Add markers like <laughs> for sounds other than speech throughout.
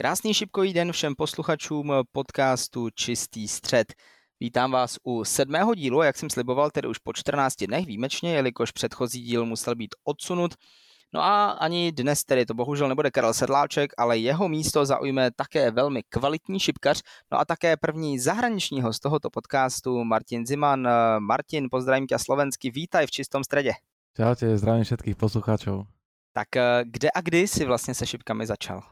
Krásný šipkový den všem posluchačům podcastu Čistý střed. Vítám vás u sedmého dílu, jak jsem sliboval, tedy už po 14 dnech výjimečně, jelikož předchozí díl musel být odsunut. No a ani dnes tedy to bohužel nebude Karel Sedláček, ale jeho místo zaujme také velmi kvalitní šipkař, no a také první zahraničního z tohoto podcastu Martin Ziman. Martin, pozdravím tě slovensky, vítaj v čistom stredě. Čaute, zdravím všetkých poslucháčov. Tak kde a kdy si vlastně se šipkami začal?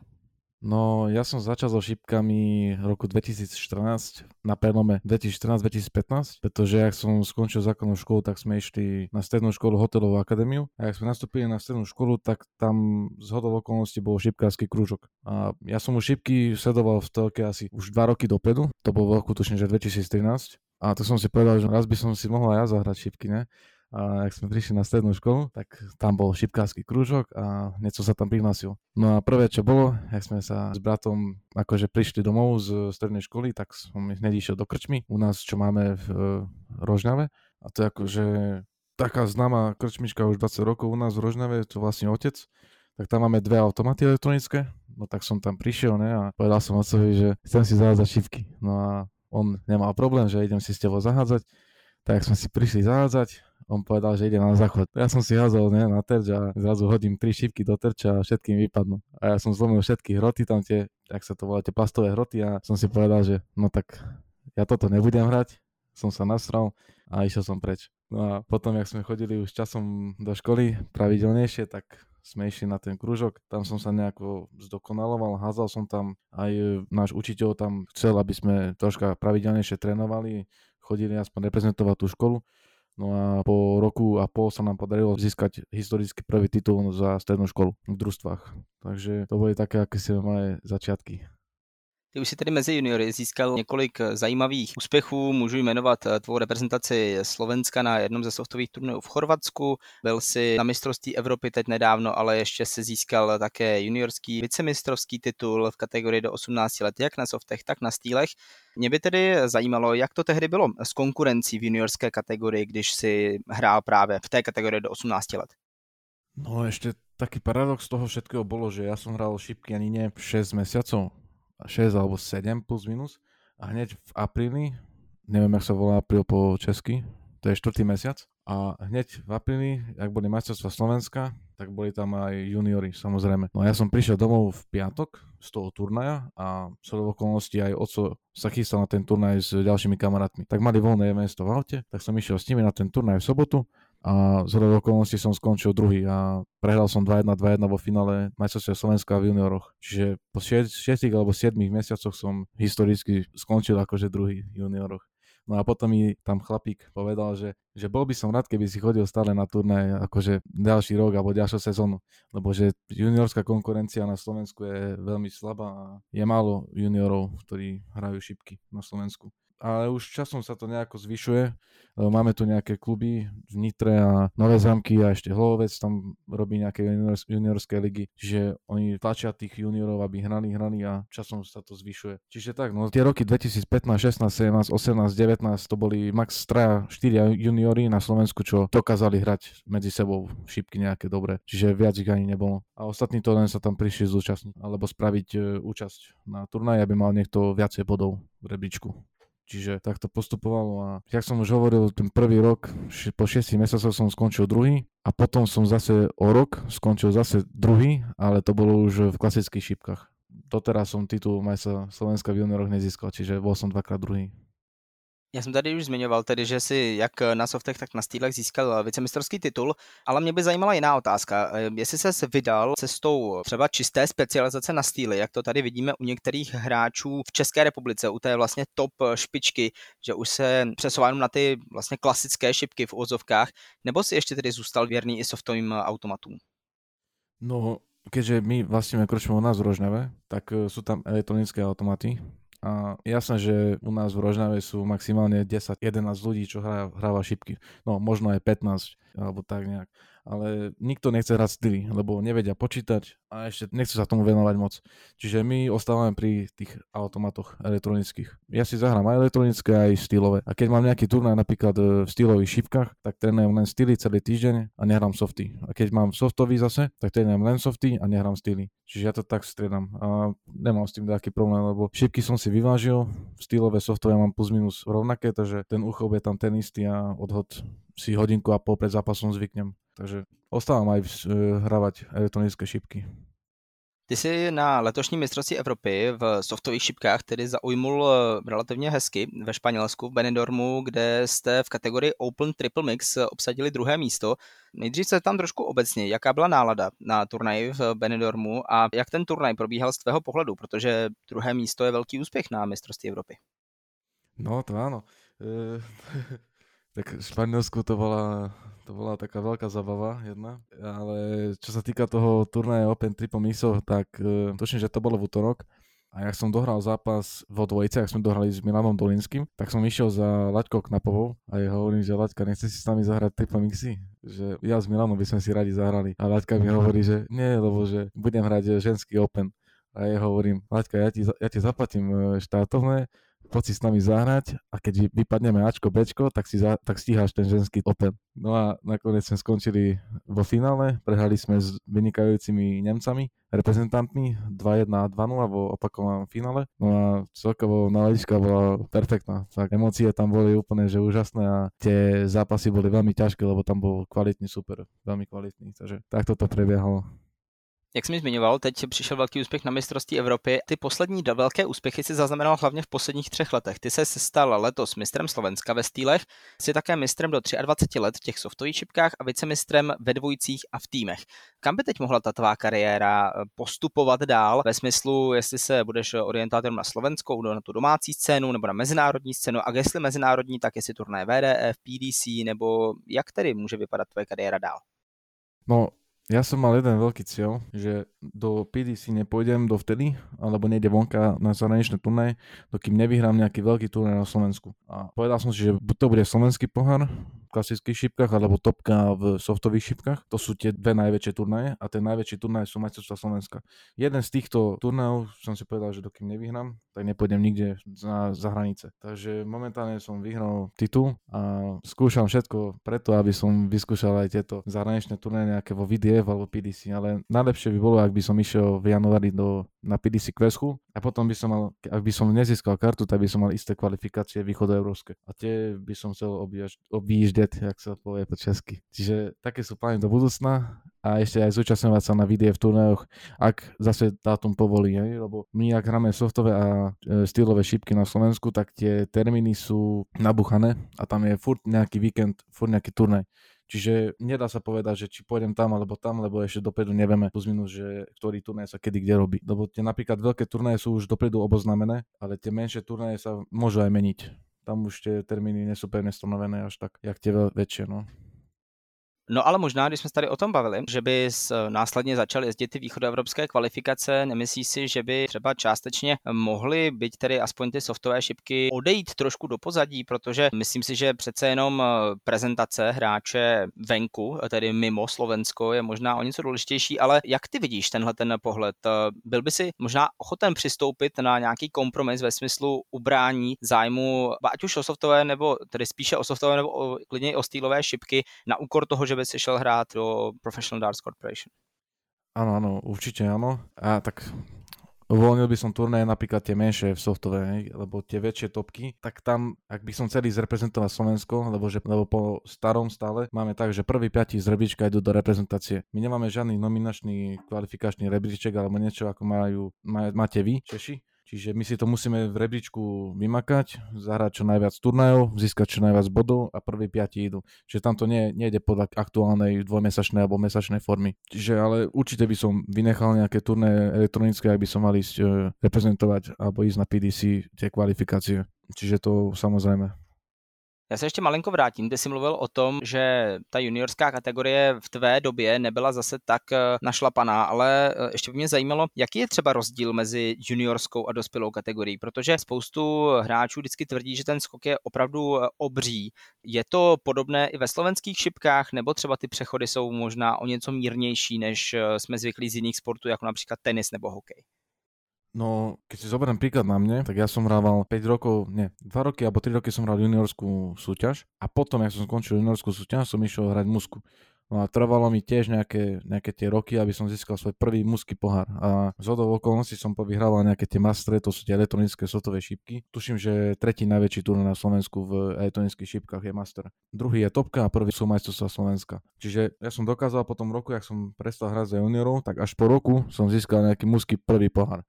No, ja som začal so šipkami roku 2014, na prelome 2014-2015, pretože ak som skončil základnú školu, tak sme išli na strednú školu hotelovú akadémiu a ak sme nastúpili na strednú školu, tak tam z hodov okolností bol šipkársky krúžok. A ja som už šipky sledoval v telke asi už dva roky dopredu, to bol v roku tuším, že 2013. A to som si povedal, že raz by som si mohol aj ja zahrať šipky, ne? A ak sme prišli na strednú školu, tak tam bol šipkársky krúžok a niečo sa tam prihlásil. No a prvé, čo bolo, ak sme sa s bratom akože prišli domov z strednej školy, tak som hneď išiel do krčmy u nás, čo máme v e, Rožňave. A to je akože taká známa krčmička už 20 rokov u nás v Rožňave, to vlastne otec. Tak tam máme dve automaty elektronické, no tak som tam prišiel ne, a povedal som otcovi, že chcem si zahádzať šipky. No a on nemal problém, že idem si s tebou zahádzať. Tak sme si prišli zahádzať, on povedal, že ide na záchod. Ja som si házal ne, na terč a zrazu hodím tri šipky do terča a všetkým vypadnú. A ja som zlomil všetky hroty tam tie, ak sa to volá, tie plastové hroty a som si povedal, že no tak ja toto nebudem hrať. Som sa nasral a išiel som preč. No a potom, jak sme chodili už časom do školy pravidelnejšie, tak sme išli na ten krúžok, tam som sa nejako zdokonaloval, házal som tam, aj náš učiteľ tam chcel, aby sme troška pravidelnejšie trénovali, chodili aspoň reprezentovať tú školu, No a po roku a pol sa nám podarilo získať historicky prvý titul za strednú školu v družstvách. Takže to boli také akési moje začiatky. Ty už si tedy mezi juniory získal několik zajímavých úspěchů. Můžu jmenovat eh, tvou reprezentaci Slovenska na jednom ze softových turnajů v Chorvatsku. Byl si na mistrovství Evropy teď nedávno, ale ještě se získal také juniorský vicemistrovský titul v kategorii do 18 let, jak na softech, tak na stýlech. Mě by tedy zajímalo, jak to tehdy bylo s konkurencí v juniorské kategorii, když si hrál právě v té kategorii do 18 let. No ešte taký paradox toho všetkého bolo, že ja som hral šipky ani nie 6 mesiacov 6 alebo 7 plus minus a hneď v apríli, neviem, jak sa volá apríl po česky, to je štvrtý mesiac a hneď v apríli, ak boli majstrovstvá Slovenska, tak boli tam aj juniori, samozrejme. No a ja som prišiel domov v piatok z toho turnaja a z okolností aj oco sa chystal na ten turnaj s ďalšími kamarátmi. Tak mali voľné miesto v aute, tak som išiel s nimi na ten turnaj v sobotu a z okolností som skončil druhý a prehral som 2-1, 2-1 vo finále majstrovstiev Slovenska v junioroch. Čiže po 6 alebo 7 mesiacoch som historicky skončil akože druhý v junioroch. No a potom mi tam chlapík povedal, že, že bol by som rád, keby si chodil stále na turné akože ďalší rok alebo ďalšiu sezónu, lebo že juniorská konkurencia na Slovensku je veľmi slabá a je málo juniorov, ktorí hrajú šipky na Slovensku ale už časom sa to nejako zvyšuje. Máme tu nejaké kluby v Nitre a Nové zámky a ešte Hlovec tam robí nejaké junior, juniorské ligy, čiže oni tlačia tých juniorov, aby hrali, hrali a časom sa to zvyšuje. Čiže tak, no tie roky 2015, 16, 17, 18, 19 to boli max 3, 4 juniori na Slovensku, čo dokázali hrať medzi sebou šipky nejaké dobré, čiže viac ich ani nebolo. A ostatní to len sa tam prišli zúčastniť alebo spraviť e, účasť na turnaji, aby mal niekto viacej bodov v rebríčku. Čiže tak to postupovalo a jak som už hovoril, ten prvý rok, po 6 mesiacoch som skončil druhý a potom som zase o rok skončil zase druhý, ale to bolo už v klasických šípkach. Doteraz som titul majstra Slovenska v junioroch nezískal, čiže bol som dvakrát druhý. Já jsem tady už zmiňoval tedy, že si jak na softech, tak na stýlech získal vicemistrovský titul, ale mě by zajímala jiná otázka. Eh, jestli se vydal cestou třeba čisté specializace na stýly, jak to tady vidíme u některých hráčů v České republice, u té vlastně top špičky, že už se přesouvá na ty vlastně klasické šipky v úzovkách, nebo si ještě tedy zůstal věrný i softovým automatům? No, keďže my vlastníme kročíme u nás v Rožňave, tak eh, sú tam elektronické automaty, a jasné, že u nás v Rožnave sú maximálne 10-11 ľudí, čo hrá, hráva šipky. No, možno aj 15, alebo tak nejak. ale nikto nechce hrať styly, lebo nevedia počítať a ešte nechcú sa tomu venovať moc. Čiže my ostávame pri tých automatoch elektronických. Ja si zahrám aj elektronické, aj stylové. A keď mám nejaký turnaj napríklad e, v stylových šipkách, tak trénujem len styly celý týždeň a nehrám softy. A keď mám softový zase, tak trénujem len softy a nehrám styly. Čiže ja to tak striedam a nemám s tým taký problém, lebo šipky som si vyvážil, stylové softové mám plus minus rovnaké, takže ten uchop je tam ten istý a odhod si hodinku a pol pred zápasom zvyknem. Takže ostávam aj uh, hravať elektronické šipky. Ty jsi na letošním mistrovství Evropy v softových šipkách tedy zaujmul eh, relativně hezky ve Španělsku v Benidormu, kde jste v kategorii Open Triple Mix obsadili druhé místo. Nejdřív se tam trošku obecně, jaká byla nálada na turnaji v Benidormu a jak ten turnaj probíhal z tvého pohledu, protože druhé místo je velký úspěch na mistrovství Evropy. No to áno. E, <laughs> tak v Španielsku to bola, to bola taká veľká zabava jedna, ale čo sa týka toho turnaja Open Triple Mixov, tak e, tuším, že to bolo v útorok a jak som dohral zápas vo dvojice, ak sme dohrali s Milanom Dolinským, tak som išiel za Laďkou Knapovou a ja hovorím, že Laďka, nechce si s nami zahrať triple mixy? Že ja s Milanom by sme si radi zahrali. A Laďka mi hovorí, že nie, lebo že budem hrať ženský Open. A ja hovorím, Laďka, ja ti, ja ti zaplatím e, štátovné, poď si s nami zahrať a keď vypadneme Ačko, Bčko, tak, si za, tak stíhaš ten ženský Open. No a nakoniec sme skončili vo finále, prehrali sme s vynikajúcimi Nemcami, reprezentantmi 2-1 a 2-0 vo opakovanom finále. No a celkovo náladička bola perfektná. Tak emócie tam boli úplne že úžasné a tie zápasy boli veľmi ťažké, lebo tam bol kvalitný super, veľmi kvalitný. Takže takto to prebiehalo. Jak jsi mi zmiňoval, teď přišel velký úspěch na mistrovství Evropy. Ty poslední velké úspěchy si zaznamenal hlavně v posledních třech letech. Ty se stal letos mistrem Slovenska ve stýlech, jsi také mistrem do 23 let v těch softových šipkách a vicemistrem ve dvojicích a v týmech. Kam by teď mohla ta tvá kariéra eh, postupovat dál ve smyslu, jestli se budeš orientátorem na slovenskou, na tu domácí scénu nebo na mezinárodní scénu a jestli mezinárodní, tak jestli turné VDF, PDC nebo jak tedy může vypadat tvoje kariéra dál? No, ja som mal jeden veľký cieľ, že do PDC nepôjdem dovtedy, alebo nejde vonka na zahraničné turnaje, dokým nevyhrám nejaký veľký turnaj na Slovensku. A povedal som si, že to bude slovenský pohár, klasických šipkách alebo topka v softových šipkách. To sú tie dve najväčšie turnaje a ten najväčší turnaj sú majstrovstvá Slovenska. Jeden z týchto turnajov som si povedal, že dokým nevyhrám, tak nepôjdem nikde za, za hranice. Takže momentálne som vyhral titul a skúšam všetko preto, aby som vyskúšal aj tieto zahraničné turnaje nejaké vo VDF alebo PDC, ale najlepšie by bolo, ak by som išiel v januári do, na PDC Queschu a potom by som mal, ak by som nezískal kartu, tak by som mal isté kvalifikácie východoeurópske. A tie by som chcel objíždať jak sa povie po česky. Čiže také sú plány do budúcna a ešte aj zúčastňovať sa na vidie v turnajoch, ak zase dátum povolí, lebo my ak hráme softové a e, stylové šipky na Slovensku, tak tie termíny sú nabuchané a tam je furt nejaký víkend, furt nejaký turnaj. Čiže nedá sa povedať, že či pôjdem tam alebo tam, lebo ešte dopredu nevieme plus minus, že ktorý turnaj sa kedy kde robí. Lebo tie napríklad veľké turnaje sú už dopredu oboznamené, ale tie menšie turnaje sa môžu aj meniť tam už tie termíny nie sú pevne stanovené až tak, jak tie väčšie, no. No ale možná, když jsme tady o tom bavili, že by následně začaly jezdit ty východoevropské kvalifikace, nemyslíš si, že by třeba částečně mohly být tedy aspoň ty softové šipky odejít trošku do pozadí, protože myslím si, že přece jenom eh, prezentace hráče venku, tedy mimo Slovensko, je možná o něco důležitější, ale jak ty vidíš tenhle ten pohled? Eh, byl by si možná ochoten přistoupit na nějaký kompromis ve smyslu ubrání zájmu, ať už o softové, nebo tedy spíše o softové, nebo o, klidně o stýlové šipky na úkor toho, že by si šel hrát do Professional Darts Corporation. Áno, áno, určite áno. A tak uvoľnil by som turnaje napríklad tie menšie v softové, lebo tie väčšie topky, tak tam, ak by som celý zreprezentoval Slovensko, lebo, že, lebo po starom stále máme tak, že prvý piati z rebríčka idú do reprezentácie. My nemáme žiadny nominačný kvalifikačný rebríček alebo niečo ako majú, máte vy, Češi, Čiže my si to musíme v rebríčku vymakať, zahrať čo najviac turnajov, získať čo najviac bodov a prvý piati idú. Čiže tam to nie, nejde podľa aktuálnej dvojmesačnej alebo mesačnej formy. Čiže ale určite by som vynechal nejaké turné elektronické, ak by som mal ísť e, reprezentovať alebo ísť na PDC tie kvalifikácie. Čiže to samozrejme. Já se ještě malinko vrátím, ty jsi mluvil o tom, že ta juniorská kategorie v tvé době nebyla zase tak eh, našlapaná, ale eh, ještě by mě zajímalo, jaký je třeba rozdíl mezi juniorskou a dospělou kategorií, protože spoustu hráčů vždycky tvrdí, že ten skok je opravdu eh, obří. Je to podobné i ve slovenských šipkách, nebo třeba ty přechody jsou možná o něco mírnější, než jsme zvyklí z jiných sportů, jako například tenis nebo hokej? No, keď si zoberiem príklad na mne, tak ja som hrával 5 rokov, nie, 2 roky alebo 3 roky som hral juniorskú súťaž a potom, jak som skončil juniorskú súťaž, som išiel hrať musku. No a trvalo mi tiež nejaké, nejaké tie roky, aby som získal svoj prvý muský pohár. A z hodou okolností som povyhrával nejaké tie mastre, to sú tie elektronické sotové šipky. Tuším, že tretí najväčší turnaj na Slovensku v elektronických šipkách je master. Druhý je topka a prvý sú majstrovstvá Slovenska. Čiže ja som dokázal po tom roku, jak som prestal hrať za juniorov, tak až po roku som získal nejaký muský prvý pohár.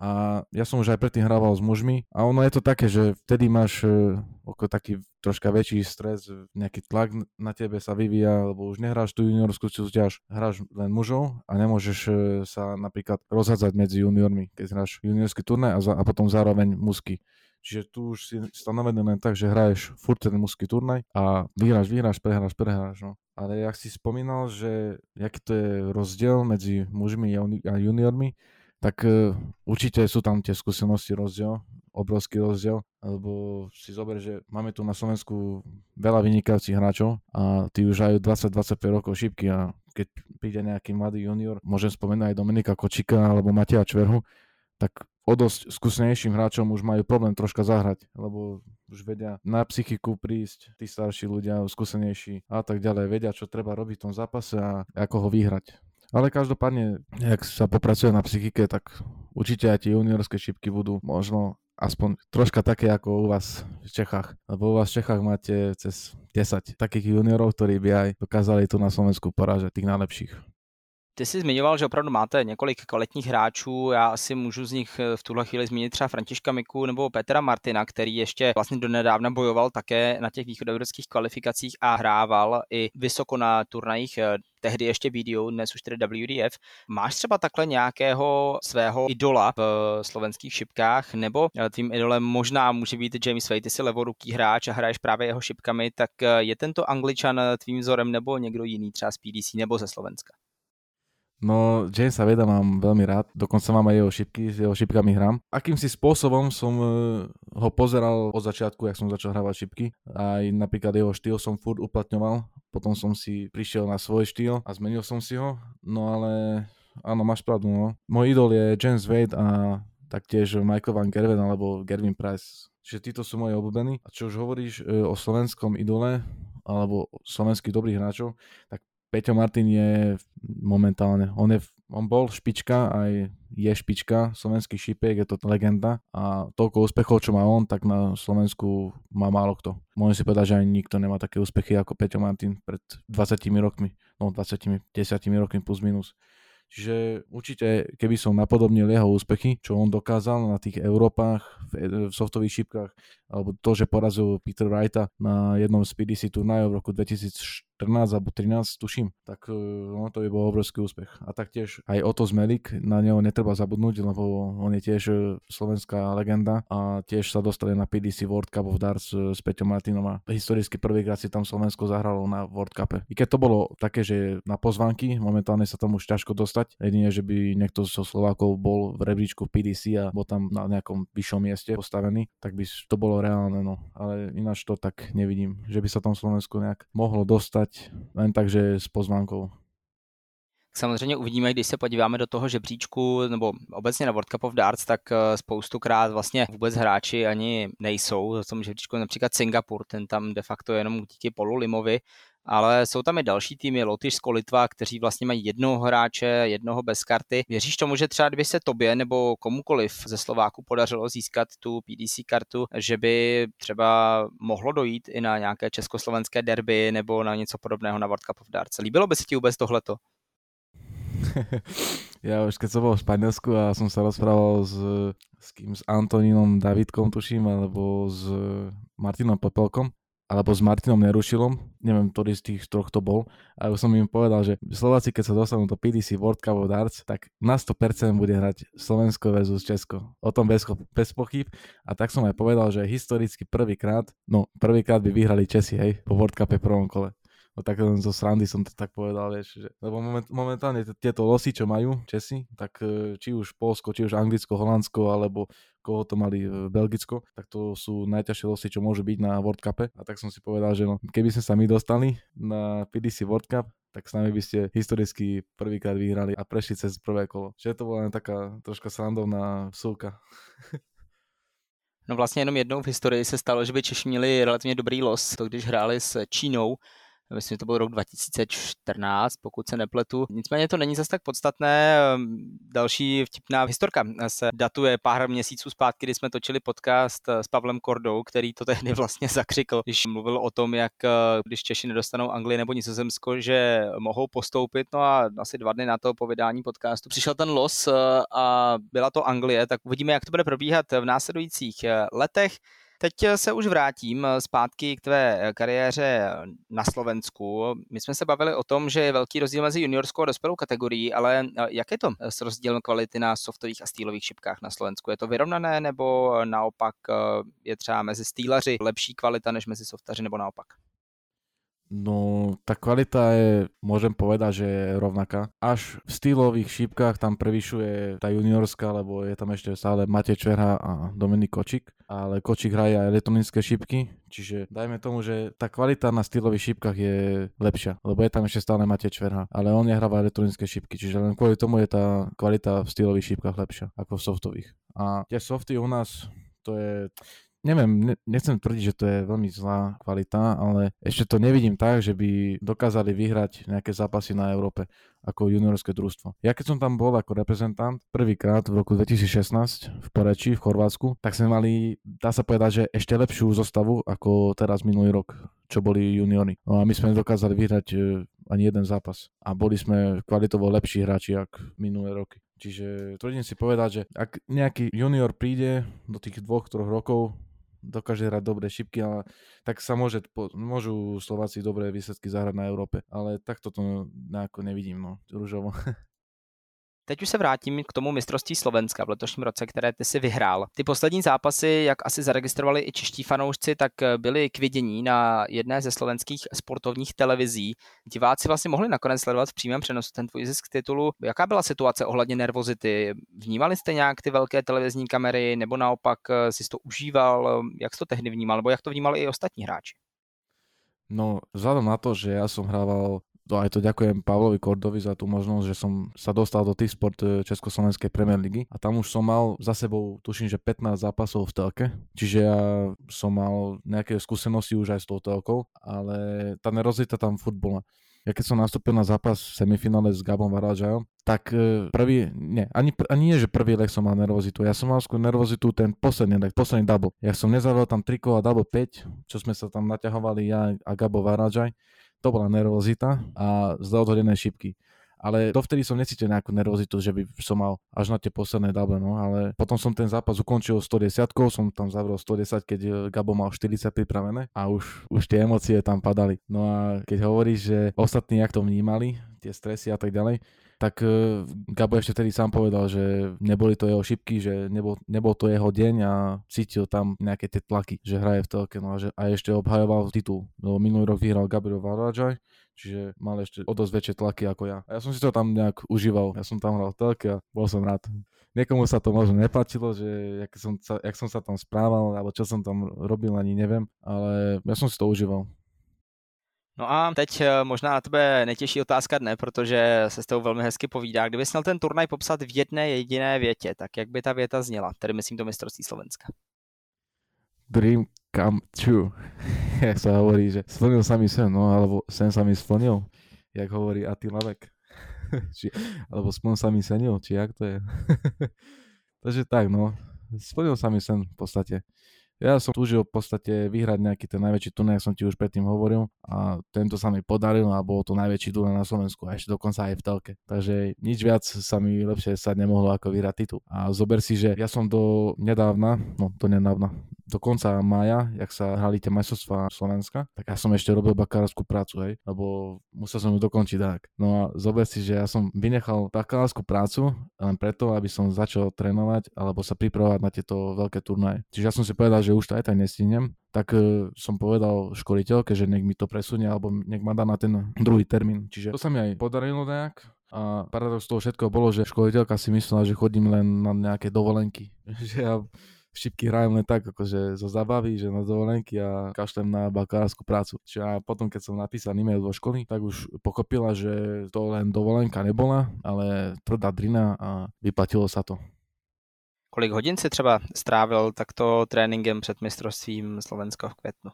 A ja som už aj predtým hrával s mužmi a ono je to také, že vtedy máš uh, taký troška väčší stres, nejaký tlak na tebe sa vyvíja, lebo už nehráš tú juniorskú súťaž, hráš len mužov a nemôžeš uh, sa napríklad rozhádzať medzi juniormi, keď hráš juniorský turnaj a, za, a potom zároveň musky. Čiže tu už si stanovený len tak, že hraješ furt ten muský turnaj a vyhráš, vyhráš, prehráš, prehráš. No. Ale jak si spomínal, že aký to je rozdiel medzi mužmi a juniormi, tak uh, určite sú tam tie skúsenosti rozdiel, obrovský rozdiel, lebo si zober, že máme tu na Slovensku veľa vynikajúcich hráčov a tí už majú 20-25 rokov šipky a keď príde nejaký mladý junior, môžem spomenúť aj Dominika Kočika alebo Mateja Čverhu, tak o dosť skúsenejším hráčom už majú problém troška zahrať, lebo už vedia na psychiku prísť, tí starší ľudia, skúsenejší a tak ďalej, vedia, čo treba robiť v tom zápase a ako ho vyhrať. Ale každopádne, ak sa popracuje na psychike, tak určite aj tie juniorské šipky budú možno aspoň troška také ako u vás v Čechách. Lebo u vás v Čechách máte cez 10 takých juniorov, ktorí by aj dokázali tu na Slovensku porážať tých najlepších. Ty jsi zmiňoval, že opravdu máte několik kvalitních hráčů. Já asi můžu z nich eh, v tuhle chvíli zmínit třeba Františka Miku nebo Petra Martina, který ještě vlastně donedávna bojoval také na těch východoevropských kvalifikacích a hrával i vysoko na turnajích eh, tehdy ještě BDO, dnes už tedy WDF. Máš třeba takhle nějakého svého idola v slovenských šipkách, nebo eh, tvým idolem možná může být James Wade, ty jsi levoruký hráč a hraješ právě jeho šipkami, tak je tento Angličan tvým vzorem nebo někdo jiný třeba z PDC nebo ze Slovenska? No, Jamesa Veda mám veľmi rád, dokonca mám aj jeho šipky, s jeho šipkami hrám. Akýmsi spôsobom som e, ho pozeral od začiatku, jak som začal hrávať šipky. Aj napríklad jeho štýl som furt uplatňoval, potom som si prišiel na svoj štýl a zmenil som si ho. No ale áno, máš pravdu, no. Môj idol je James Wade a taktiež Michael Van Gerven alebo Gervin Price. Čiže títo sú moji obľúbení. A čo už hovoríš e, o slovenskom idole, alebo slovenských dobrých hráčov, tak Peťo Martin je momentálne, on, je, on bol špička, aj je špička slovenských šipiek, je to legenda a toľko úspechov, čo má on, tak na Slovensku má málo kto. Môžem si povedať, že ani nikto nemá také úspechy ako Peťo Martin pred 20 rokmi, no 20, 10 rokmi plus minus. Čiže určite, keby som napodobnil jeho úspechy, čo on dokázal na tých Európach, v, v softových šipkách, alebo to, že porazil Peter Wrighta na jednom z PDC turnajov v roku 2004, 14 alebo 13, tuším, tak e, no, to by bol obrovský úspech. A taktiež aj Oto Zmelik, na neho netreba zabudnúť, lebo on je tiež e, slovenská legenda a tiež sa dostali na PDC World Cup of Darts e, s Peťom Martinom a historicky prvýkrát si tam Slovensko zahralo na World Cupe. I keď to bolo také, že na pozvanky, momentálne sa tam už ťažko dostať, jedine, že by niekto zo Slovákov bol v rebríčku PDC a bol tam na nejakom vyššom mieste postavený, tak by to bolo reálne, no. Ale ináč to tak nevidím, že by sa tam Slovensko nejak mohlo dostať hrať len tak, že s pozvánkou. Samozřejmě uvidíme, když se podíváme do toho žebříčku nebo obecně na World Cup of Darts, tak eh, spoustukrát vlastně vůbec hráči ani nejsou. V tom žebříčku například Singapur, ten tam de facto jenom díky Polu Limovi ale jsou tam i další týmy, Lotyšsko, Litva, kteří vlastně mají jednoho hráče, jednoho bez karty. Věříš tomu, že třeba kdyby se tobě nebo komukoliv ze Slováku podařilo získat tu PDC kartu, že by třeba mohlo dojít i na nějaké československé derby nebo na něco podobného na World Cup of Darts? Líbilo by se ti vůbec tohleto? <laughs> ja už keď som bol v Španielsku a som sa rozprával s, s kým, s Antonínom Davidkom, tuším, alebo s Martinom Popelkom, alebo s Martinom Nerušilom, neviem, ktorý z tých troch to bol, a už som im povedal, že Slováci, keď sa dostanú do PDC World Cup of Darts, tak na 100% bude hrať Slovensko versus Česko. O tom bez, bez pochyb. A tak som aj povedal, že historicky prvýkrát, no prvýkrát by vyhrali Česi, hej, po World Cupe prvom kole. No tak len zo srandy som to tak povedal, vieš, že, lebo moment, momentálne tieto losy, čo majú Česi, tak e, či už Polsko, či už Anglicko, Holandsko, alebo koho to mali v Belgicko, tak to sú najťažšie losy, čo môžu byť na World Cupe. A tak som si povedal, že no, keby sme sa my dostali na PDC World Cup, tak s nami by ste historicky prvýkrát vyhrali a prešli cez prvé kolo. Čiže to bola len taká troška srandovná vsúka. No vlastně jenom jednou v historii se stalo, že by Češi měli relativně dobrý los, to když hráli s Čínou myslím, že to byl rok 2014, pokud se nepletu. Nicméně to není zas tak podstatné. Ehm, další vtipná historka se datuje pár měsíců zpátky, kdy jsme točili podcast s Pavlem Kordou, který to tehdy <laughs> vlastně zakřikl, když mluvil o tom, jak eh, když Češi nedostanou Anglii nebo Nizozemsko, že mohou postoupit. No a asi dva dny na to po vydání podcastu přišel ten los eh, a byla to Anglie, tak uvidíme, jak to bude probíhat v následujících eh, letech. Teď eh, se už vrátím eh, zpátky k tvé eh, kariéře na Slovensku. My jsme se bavili o tom, že je velký rozdíl mezi juniorskou a dospělou kategorií, ale jak je to s rozdílem kvality na softových a stýlových šipkách na Slovensku? Je to vyrovnané nebo naopak je třeba mezi stýlaři lepší kvalita než mezi softaři nebo naopak? No, tá kvalita je, môžem povedať, že je rovnaká. Až v stylových šípkach tam prevyšuje tá juniorská, lebo je tam ešte stále Matej Čverha a Dominik Kočik. Ale Kočik hraje aj elektronické šípky, čiže dajme tomu, že tá kvalita na stylových šípkach je lepšia, lebo je tam ešte stále Matej Čverha. Ale on nehráva elektronické šípky, čiže len kvôli tomu je tá kvalita v stylových šípkach lepšia ako v softových. A tie softy u nás to je, neviem, nechcem tvrdiť, že to je veľmi zlá kvalita, ale ešte to nevidím tak, že by dokázali vyhrať nejaké zápasy na Európe ako juniorské družstvo. Ja keď som tam bol ako reprezentant prvýkrát v roku 2016 v Poreči v Chorvátsku, tak sme mali, dá sa povedať, že ešte lepšiu zostavu ako teraz minulý rok, čo boli juniori. No a my sme dokázali vyhrať e, ani jeden zápas. A boli sme kvalitovo lepší hráči ako minulé roky. Čiže tvrdím si povedať, že ak nejaký junior príde do tých dvoch, troch rokov dokáže hrať dobré šipky, ale tak sa môže, môžu Slováci dobré výsledky zahrať na Európe, ale takto to nejako nevidím, no, rúžovo. <laughs> Teď už se vrátím k tomu mistrovství Slovenska v letošním roce, které ty si vyhrál. Ty poslední zápasy, jak asi zaregistrovali i čeští fanoušci, tak byly k vidění na jedné ze slovenských sportovních televizí. Diváci vlastně mohli nakonec sledovat v přímém přenosu ten tvůj zisk titulu. Jaká byla situace ohledně nervozity? Vnímali jste nějak ty velké televizní kamery, nebo naopak si to užíval? Jak jsi to tehdy vnímal, nebo jak to vnímali i ostatní hráči? No, vzhľadom na to, že ja som hrával aj to ďakujem Pavlovi Kordovi za tú možnosť, že som sa dostal do tých sport e, Československej Premier Ligy a tam už som mal za sebou, tuším, že 15 zápasov v telke, čiže ja som mal nejaké skúsenosti už aj s tou telkou, ale tá nerozita tam futbola. Ja keď som nastúpil na zápas v semifinále s Gabom Varadžajom, tak e, prvý, nie, ani, ani nie, že prvý lek som mal nervozitu, ja som mal skôr nervozitu ten posledný lek, posledný double. Ja som nezavrel tam triko a double 5, čo sme sa tam naťahovali ja a Gabo Varadžaj to bola nervozita a zle odhodené šipky. Ale dovtedy som necítil nejakú nervozitu, že by som mal až na tie posledné double, no, ale potom som ten zápas ukončil 110, som tam zavrel 110, keď eh, Gabo mal 40 pripravené a už, už tie emócie tam padali. No a keď hovoríš, že ostatní jak to vnímali, tie stresy a tak ďalej, tak e, Gabo ešte tedy sám povedal, že neboli to jeho šipky, že nebol, nebol to jeho deň a cítil tam nejaké tie tlaky, že hraje v telke no a, že, a ešte obhajoval titul. No, minulý rok vyhral Gabriel Varadžaj, čiže mal ešte o dosť väčšie tlaky ako ja. A ja som si to tam nejak užíval, ja som tam hral telke a bol som rád. Niekomu sa to možno nepáčilo, že jak som, sa, jak som sa tam správal, alebo čo som tam robil, ani neviem, ale ja som si to užíval. No a teď eh, možná na tebe netěžší otázka dne, protože se s tou velmi hezky povídá. Kdyby měl ten turnaj popsat v jedné jediné větě, tak jak by ta věta zněla? Tedy myslím to mistrovství Slovenska. Dream come true. <laughs> Jak sa hovorí, že splnil sa mi sen, no alebo sen sa splnil, jak hovorí Attila Vek. <laughs> či, alebo splnil sa mi či jak to je. <laughs> Takže tak, no. Splnil sa mi sen v podstate. Ja som túžil v podstate vyhrať nejaký ten najväčší turnaj, som ti už predtým hovoril a tento sa mi podaril a bol to najväčší turnaj na Slovensku a ešte dokonca aj v telke. Takže nič viac sa mi lepšie sa nemohlo ako vyhrať titul. A zober si, že ja som do nedávna, no do nedávna, do konca mája, jak sa hrali tie majstrovstvá Slovenska, tak ja som ešte robil bakalárskú prácu, hej, lebo musel som ju dokončiť tak. No a zober si, že ja som vynechal bakalárskú prácu len preto, aby som začal trénovať alebo sa pripravovať na tieto veľké turnaje. Čiže ja som si povedal, že už to aj tak nestínem, tak uh, som povedal školiteľke, že nech mi to presunie alebo nech ma dá na ten druhý termín. Čiže to sa mi aj podarilo nejak, a paradox toho všetko bolo, že školiteľka si myslela, že chodím len na nejaké dovolenky. <laughs> že ja šipky hrajem len tak, akože zo zabavy, že na dovolenky a kašlem na bakalárskú prácu. Čiže a potom, keď som napísal e-mail do školy, tak už pochopila, že to len dovolenka nebola, ale tvrdá drina a vyplatilo sa to. Kolik hodin si třeba strávil takto tréninkem před mistrovstvím Slovenska v květnu?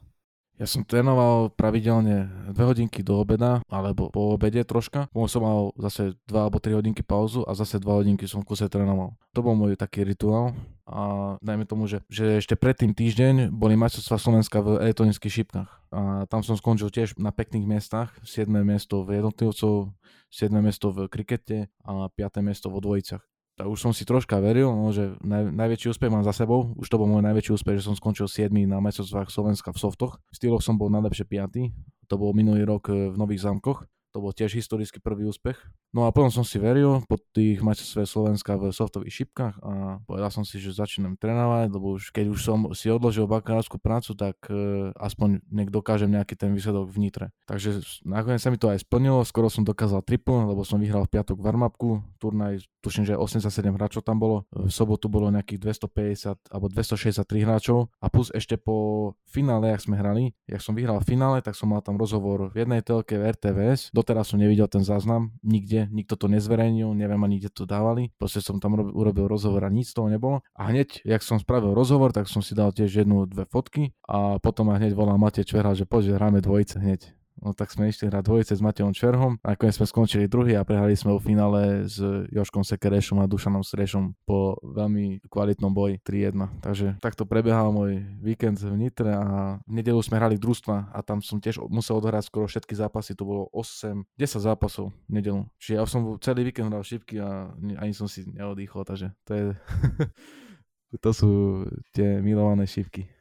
Ja som trénoval pravidelne dve hodinky do obeda, alebo po obede troška. Potom som mal zase 2 alebo 3 hodinky pauzu a zase 2 hodinky som v kuse trénoval. To bol môj taký rituál. A dajme tomu, že, že ešte predtým týždeň boli majstrovstvá Slovenska v elektronických šipkách. A tam som skončil tiež na pekných miestach. 7. miesto v jednotlivcov, 7. miesto v krikete a 5. miesto vo dvojicach tak už som si troška veril, no, že naj, najväčší úspech mám za sebou. Už to bol môj najväčší úspech, že som skončil 7 na majstrovstvách Slovenska v softoch. V styloch som bol najlepšie 5. To bol minulý rok eh, v Nových zámkoch. To bol tiež historický prvý úspech. No a potom som si veril po tých majstrovstvách Slovenska v softových šipkách a povedal som si, že začínam trénovať, lebo už keď už som si odložil bakalárskú prácu, tak uh, aspoň nech dokážem nejaký ten výsledok v Nitre. Takže nakoniec sa mi to aj splnilo, skoro som dokázal triple, lebo som vyhral v piatok warmupku, turnaj, tuším, že 87 hráčov tam bolo, v sobotu bolo nejakých 250 alebo 263 hráčov a plus ešte po finále, jak sme hrali, jak som vyhral v finále, tak som mal tam rozhovor v jednej telke v RTVS, do doteraz som nevidel ten záznam, nikde, nikto to nezverejnil, neviem ani kde to dávali. Proste som tam urobil rozhovor a nič z toho nebolo. A hneď, jak som spravil rozhovor, tak som si dal tiež jednu, dve fotky a potom ma hneď volal Matej Čverha, že poď, že hráme dvojice hneď. No tak sme išli hrať dvojice s Matejom Čverhom. Nakoniec sme skončili druhý a prehrali sme o finále s Joškom Sekerešom a Dušanom Srešom po veľmi kvalitnom boji 3-1. Takže takto prebiehal môj víkend v Nitre a v nedelu sme hrali družstva a tam som tiež musel odohrať skoro všetky zápasy. To bolo 8, 10 zápasov v nedelu. Čiže ja som celý víkend hral šipky a ani som si neodýchol, takže to je... <laughs> to sú tie milované šipky.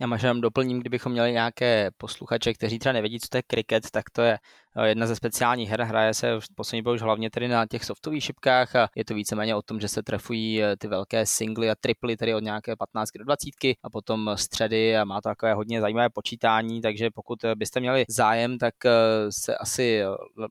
Já možná doplním, kdybychom měli nějaké posluchače, kteří třeba nevědí, co to je kriket, tak to je jedna ze speciálních her, hraje se v poslední době už hlavně tedy na těch softových šipkách a je to víceméně o tom, že se trefují eh, ty velké singly a triply, tedy od nějaké 15 do 20 a potom středy a má to takové hodně zajímavé počítání, takže pokud eh, byste měli zájem, tak se asi,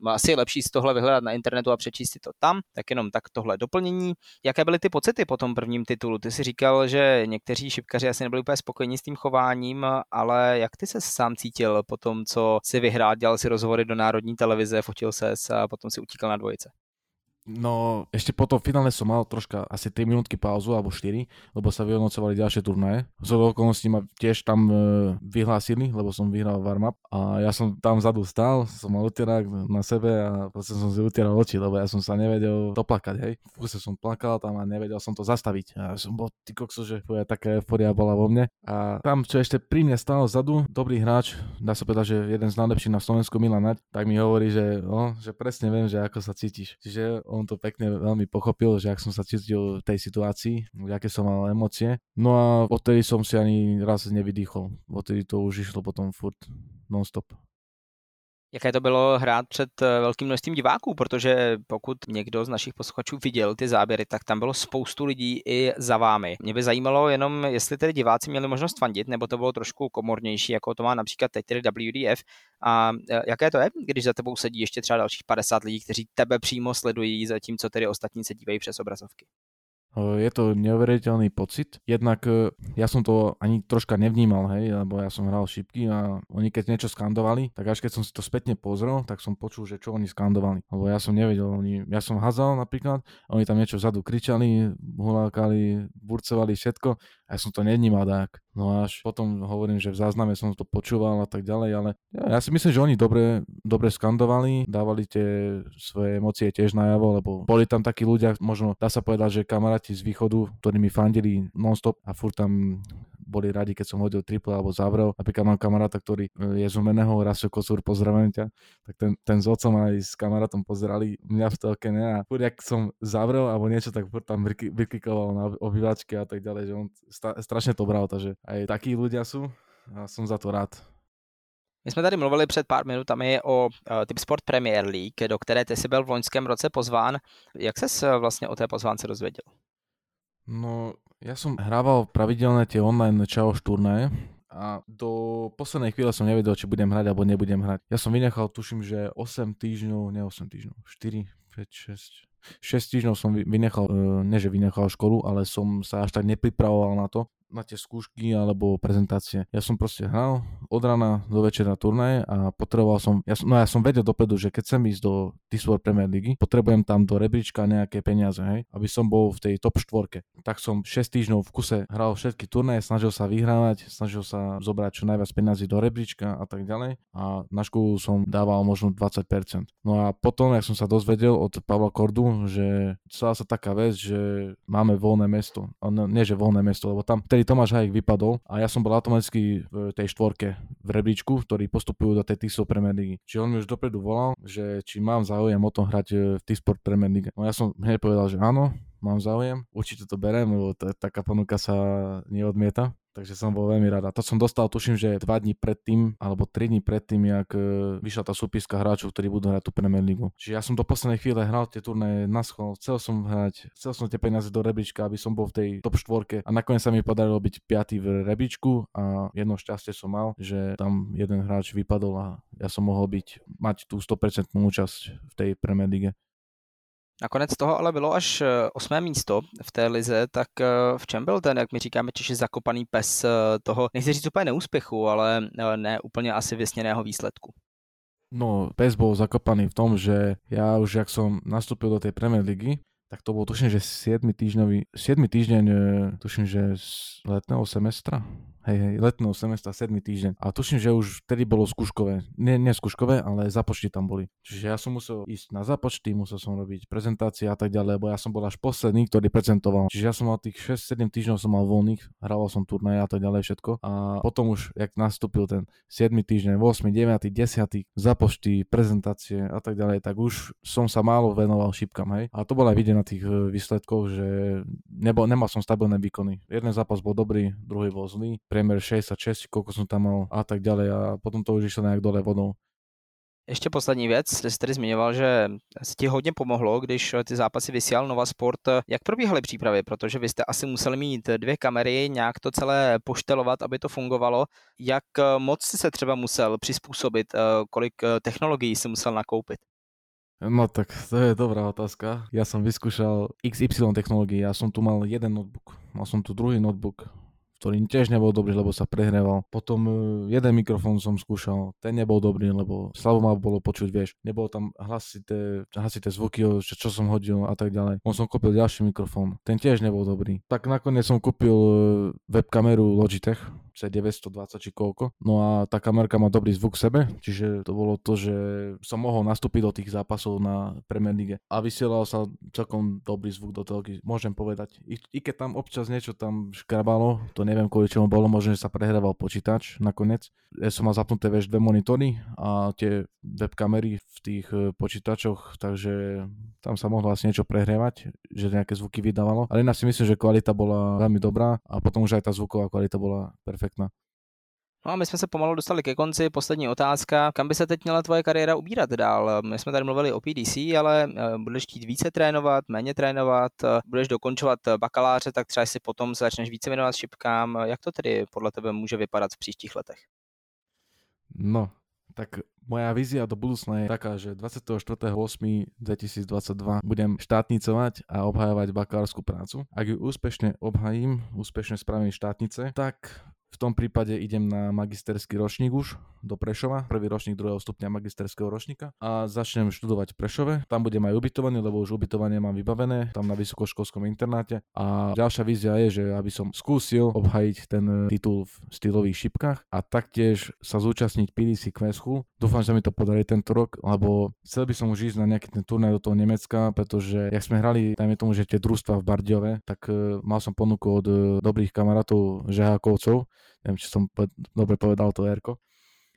asi je lepší z tohle vyhledat na internetu a přečíst si to tam, tak jenom tak tohle doplnění. Jaké byly ty pocity po tom prvním titulu? Ty si říkal, že někteří šipkaři asi nebyli úplně spokojení s tím chováním, ale jak ty se sám cítil po tom, co si vyhrál, dělal si rozhovory do národní národní televize, fotil se a potom si utíkal na dvojice. No, ešte po tom finále som mal troška asi 3 minútky pauzu, alebo 4, lebo sa vyhodnocovali ďalšie turnaje. Z okolností ma tiež tam e, vyhlásili, lebo som vyhral warm-up a ja som tam vzadu stál, som mal utierák na sebe a proste som si utieral oči, lebo ja som sa nevedel doplakať, hej. Kuse som plakal tam a nevedel som to zastaviť. A ja som bol, ty kokso, že taká euforia bola vo mne. A tam, čo ešte pri mne stál vzadu, dobrý hráč, dá sa povedať, že jeden z najlepších na Slovensku, Milan tak mi hovorí, že, no, že presne viem, že ako sa cítiš. Čiže on to pekne veľmi pochopil, že ak som sa cítil v tej situácii, aké som mal emócie. No a odtedy som si ani raz nevydýchol. Odtedy to už išlo potom furt non-stop. Jaké to bylo hrát před eh, velkým množstvím diváků, protože pokud někdo z našich posluchačů viděl ty záběry, tak tam bylo spoustu lidí i za vámi. Mě by zajímalo jenom, jestli tedy diváci měli možnost fandit, nebo to bylo trošku komornější, jako to má například teď tedy WDF. A eh, jaké to je, když za tebou sedí ještě třeba dalších 50 lidí, kteří tebe přímo sledují, zatímco tedy ostatní se dívají přes obrazovky? Je to neuveriteľný pocit. Jednak ja som to ani troška nevnímal, hej, lebo ja som hral šipky a oni keď niečo skandovali, tak až keď som si to spätne pozrel, tak som počul, že čo oni skandovali. Lebo ja som nevedel, oni, ja som hazal napríklad, oni tam niečo vzadu kričali, hulákali, burcovali všetko a ja som to nevnímal tak. No až potom hovorím, že v zázname som to počúval a tak ďalej, ale ja, ja si myslím, že oni dobre, dobre skandovali, dávali tie svoje emócie tiež najavo, lebo boli tam takí ľudia, možno dá sa povedať, že kamaráti z východu, ktorí mi fandili non-stop a furt tam boli radi, keď som hodil triple alebo zavrel. Napríklad mám kamaráta, ktorý e, je z umeného, Rasio Kocúr, pozdravujem ťa. Tak ten, ten s otcom aj s kamarátom pozerali mňa v telke, ne? A furt, jak som zavrel alebo niečo, tak furt tam vyklikoval na obývačky a tak ďalej, že on sta, strašne to bral, takže aj takí ľudia sú a som za to rád. My jsme tady mluvili před pár minutami o uh, Typ Sport Premier League, do které ty jsi byl v loňském roce pozván. Jak ses uh, vlastně o té pozvánce dozvěděl? No, ja som hrával pravidelne tie online čaoš turnaje a do poslednej chvíle som nevedel, či budem hrať alebo nebudem hrať. Ja som vynechal, tuším, že 8 týždňov, ne 8 týždňov, 4, 5, 6, 6 týždňov som vynechal, uh, ne že vynechal školu, ale som sa až tak nepripravoval na to na tie skúšky alebo prezentácie. Ja som proste hral od rana do večera turnaje a potreboval som, ja som, no ja som vedel dopredu, že keď chcem ísť do T-Sport Premier League, potrebujem tam do rebríčka nejaké peniaze, hej, aby som bol v tej top štvorke. Tak som 6 týždňov v kuse hral všetky turnaje, snažil sa vyhrávať, snažil sa zobrať čo najviac peniazy do rebríčka a tak ďalej a na školu som dával možno 20%. No a potom, ja som sa dozvedel od Pavla Kordu, že stala sa taká vec, že máme voľné mesto. No, nie, že voľné mesto, lebo tam vtedy Tomáš Hajek vypadol a ja som bol automaticky v tej štvorke v rebríčku, ktorí postupujú do tej TISO Premier League. Čiže on mi už dopredu volal, že či mám záujem o tom hrať e, v T-Sport Premier League. No ja som hneď povedal, že áno, mám záujem, určite to berem, lebo t- taká ponuka sa neodmieta takže som bol veľmi rád. To som dostal, tuším, že 2 dní predtým, alebo 3 dní predtým, jak e, vyšla tá súpiska hráčov, ktorí budú hrať tú Premier League. Čiže ja som do poslednej chvíle hral tie turnaje na schol, chcel som hrať, chcel som tie peniaze do rebríčka, aby som bol v tej top 4 a nakoniec sa mi podarilo byť 5 v rebríčku a jedno šťastie som mal, že tam jeden hráč vypadol a ja som mohol byť, mať tú 100% účasť v tej Premier League. Nakonec toho ale bylo až eh, osmé místo v té lize, tak eh, v čem byl ten, jak my říkáme Češi, zakopaný pes eh, toho, nechci říct úplně neúspěchu, ale ne úplně asi vysněného výsledku? No, pes bol zakopaný v tom, že ja už, jak som nastúpil do tej Premier Ligy, tak to bol tuším, že 7 týždňový, 7 týždeň, tuším, že z letného semestra, hej, hej, letného semestra, 7 týždeň. A tuším, že už vtedy bolo skúškové. Nie, nie skúškové, ale započty tam boli. Čiže ja som musel ísť na započty, musel som robiť prezentácie a tak ďalej, lebo ja som bol až posledný, ktorý prezentoval. Čiže ja som mal tých 6-7 týždňov som mal voľných, hrával som turnaje a tak ďalej všetko. A potom už, jak nastúpil ten 7 týždeň, 8, 9, 10, započty, prezentácie a tak ďalej, tak už som sa málo venoval šipkám, hej. A to bolo aj vidieť na tých e, výsledkoch, že nebol, nemal som stabilné výkony. Jeden zápas bol dobrý, druhý bol zlý priemer 66, koľko som tam mal a tak ďalej a potom to už išlo nejak dole vodou. Ještě poslední věc, jsi tady zmiňoval, že ti hodně pomohlo, když ty zápasy vysílal Nova Sport. Jak probíhaly přípravy? Protože vy jste asi museli mít dvě kamery, nějak to celé poštelovat, aby to fungovalo. Jak moc jsi se třeba musel přizpůsobit, kolik technologií si musel nakoupit? No tak to je dobrá otázka. Ja som vyskúšal XY technológií, ja som tu mal jeden notebook, mal som tu druhý notebook, ktorý tiež nebol dobrý, lebo sa prehreval. Potom e, jeden mikrofón som skúšal, ten nebol dobrý, lebo slabo ma bolo počuť, vieš. Nebolo tam hlasité, hlasité zvuky, čo, čo som hodil a tak ďalej. On som kúpil ďalší mikrofón, ten tiež nebol dobrý. Tak nakoniec som kúpil e, webkameru Logitech, C920 či koľko. No a tá kamerka má dobrý zvuk v sebe, čiže to bolo to, že som mohol nastúpiť do tých zápasov na Premier League. A vysielal sa celkom dobrý zvuk do telky, môžem povedať. I, I keď tam občas niečo tam škrabalo, to neviem kvôli čomu bolo, možno, že sa prehrával počítač nakoniec. Ja som mal zapnuté vieš dve monitory a tie webkamery v tých e, počítačoch, takže tam sa mohlo asi niečo prehrievať, že nejaké zvuky vydávalo. Ale ja si myslím, že kvalita bola veľmi dobrá a potom už aj tá zvuková kvalita bola perfektná. No a my jsme se pomalu dostali ke konci. Poslední otázka. Kam by se teď měla tvoje kariéra ubírat dál? My jsme tady mluvili o PDC, ale eh, budeš chtít více trénovat, méně trénovat, eh, budeš dokončovat bakaláře, tak třeba si potom začneš více věnovat šipkám. Jak to tedy podle tebe může vypadat v příštích letech? No, tak moja vízia do budúcna je taká, že 24.8.2022 budem štátnicovať a obhajovať bakalárskú prácu. Ak ju úspešne obhajím, úspešne spravím štátnice, tak V tom prípade idem na magisterský ročník už do Prešova, prvý ročník druhého stupňa magisterského ročníka a začnem študovať v Prešove. Tam budem aj ubytovanie, lebo už ubytovanie mám vybavené, tam na vysokoškolskom internáte. A ďalšia vízia je, že aby som skúsil obhajiť ten titul v stylových šipkách a taktiež sa zúčastniť PDC Questu. Dúfam, že mi to podarí tento rok, lebo chcel by som už ísť na nejaký ten turnaj do toho Nemecka, pretože jak sme hrali, dajme tomu, že tie družstva v Bardiove, tak uh, mal som ponuku od uh, dobrých kamarátov žehákovcov, neviem, či som po- dobre povedal to Erko,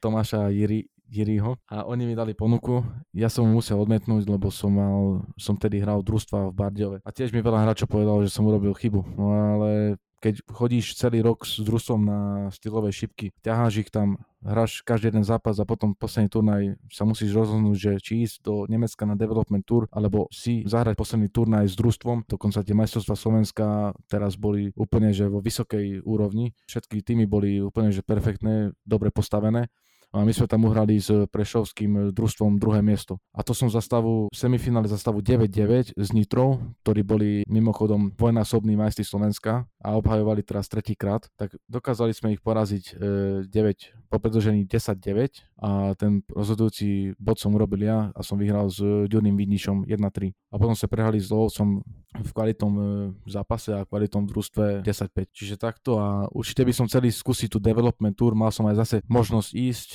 Tomáša Jiri, Jiriho a oni mi dali ponuku. Ja som mu musel odmietnúť, lebo som mal, som tedy hral družstva v Bardiove. A tiež mi veľa hráčov povedal, že som urobil chybu. No ale keď chodíš celý rok s družstvom na stylové šipky, ťaháš ich tam, hráš každý jeden zápas a potom posledný turnaj sa musíš rozhodnúť, že či ísť do Nemecka na development tour, alebo si zahrať posledný turnaj s družstvom. Dokonca tie majstrovstvá Slovenska teraz boli úplne že vo vysokej úrovni. Všetky týmy boli úplne že perfektné, dobre postavené a my sme tam uhrali s Prešovským družstvom druhé miesto. A to som za stavu, semifinále za stavu 9-9 s Nitrou, ktorí boli mimochodom dvojnásobní majstri Slovenska a obhajovali teraz tretíkrát, tak dokázali sme ich poraziť e, 9 po predlžení 10-9 a ten rozhodujúci bod som urobil ja a som vyhral s Ďurným Vidničom 1-3. A potom sa prehrali s Lovcom v kvalitom e, zápase a kvalitom družstve 10-5. Čiže takto a určite by som chcel skúsiť tú development tour, mal som aj zase možnosť ísť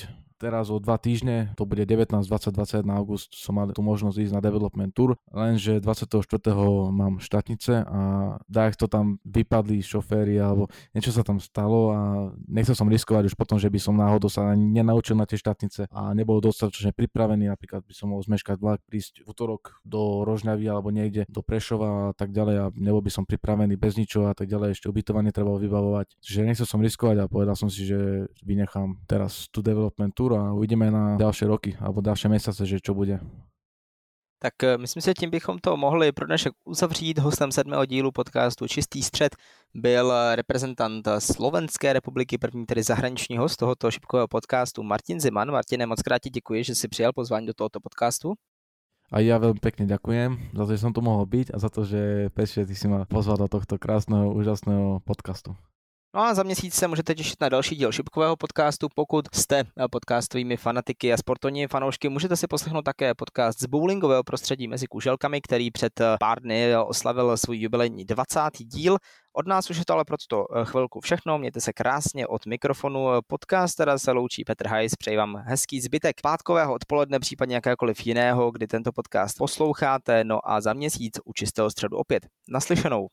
teraz o dva týždne, to bude 19, 20, 21 august, som mal tú možnosť ísť na development tour, lenže 24. mám štátnice a dajak to tam vypadli šoféry alebo niečo sa tam stalo a nechcel som riskovať už potom, že by som náhodou sa nenaučil na tie štátnice a nebol dostatočne pripravený, napríklad by som mohol zmeškať vlak, prísť v útorok do Rožňavy alebo niekde do Prešova a tak ďalej a nebol by som pripravený bez ničoho a tak ďalej, ešte ubytovanie treba vybavovať. Čiže nechcel som riskovať a povedal som si, že vynechám teraz tú development tour a uvidíme na ďalšie roky alebo ďalšie mesiace, že čo bude. Tak eh, myslím si, že tím bychom to mohli pro dnešek uzavřít. Hostem sedmého dílu podcastu Čistý střed byl eh, reprezentant Slovenské republiky, první tedy zahraniční host tohoto šipkového podcastu Martin Ziman. Martine, moc krát ti děkuji, že si přijal pozvání do tohoto podcastu. A ja veľmi pekne ďakujem za to, že som tu mohol byť a za to, že Peši, ty si ma pozval do tohto krásneho, úžasného podcastu. No a za měsíc se můžete těšit na další díl šipkového podcastu. Pokud jste podcastovými fanatiky a sportovními fanoušky, můžete si poslechnout také podcast z bowlingového prostředí mezi kuželkami, který před pár dny oslavil svůj jubilejní 20. díl. Od nás už je to ale pro tuto chvilku všechno. Mějte se krásně od mikrofonu. Podcast teda se loučí Petr Hajs. Přeji vám hezký zbytek pátkového odpoledne, případně jakékoliv jiného, kdy tento podcast posloucháte. No a za měsíc u čistého středu opět. Naslyšenou.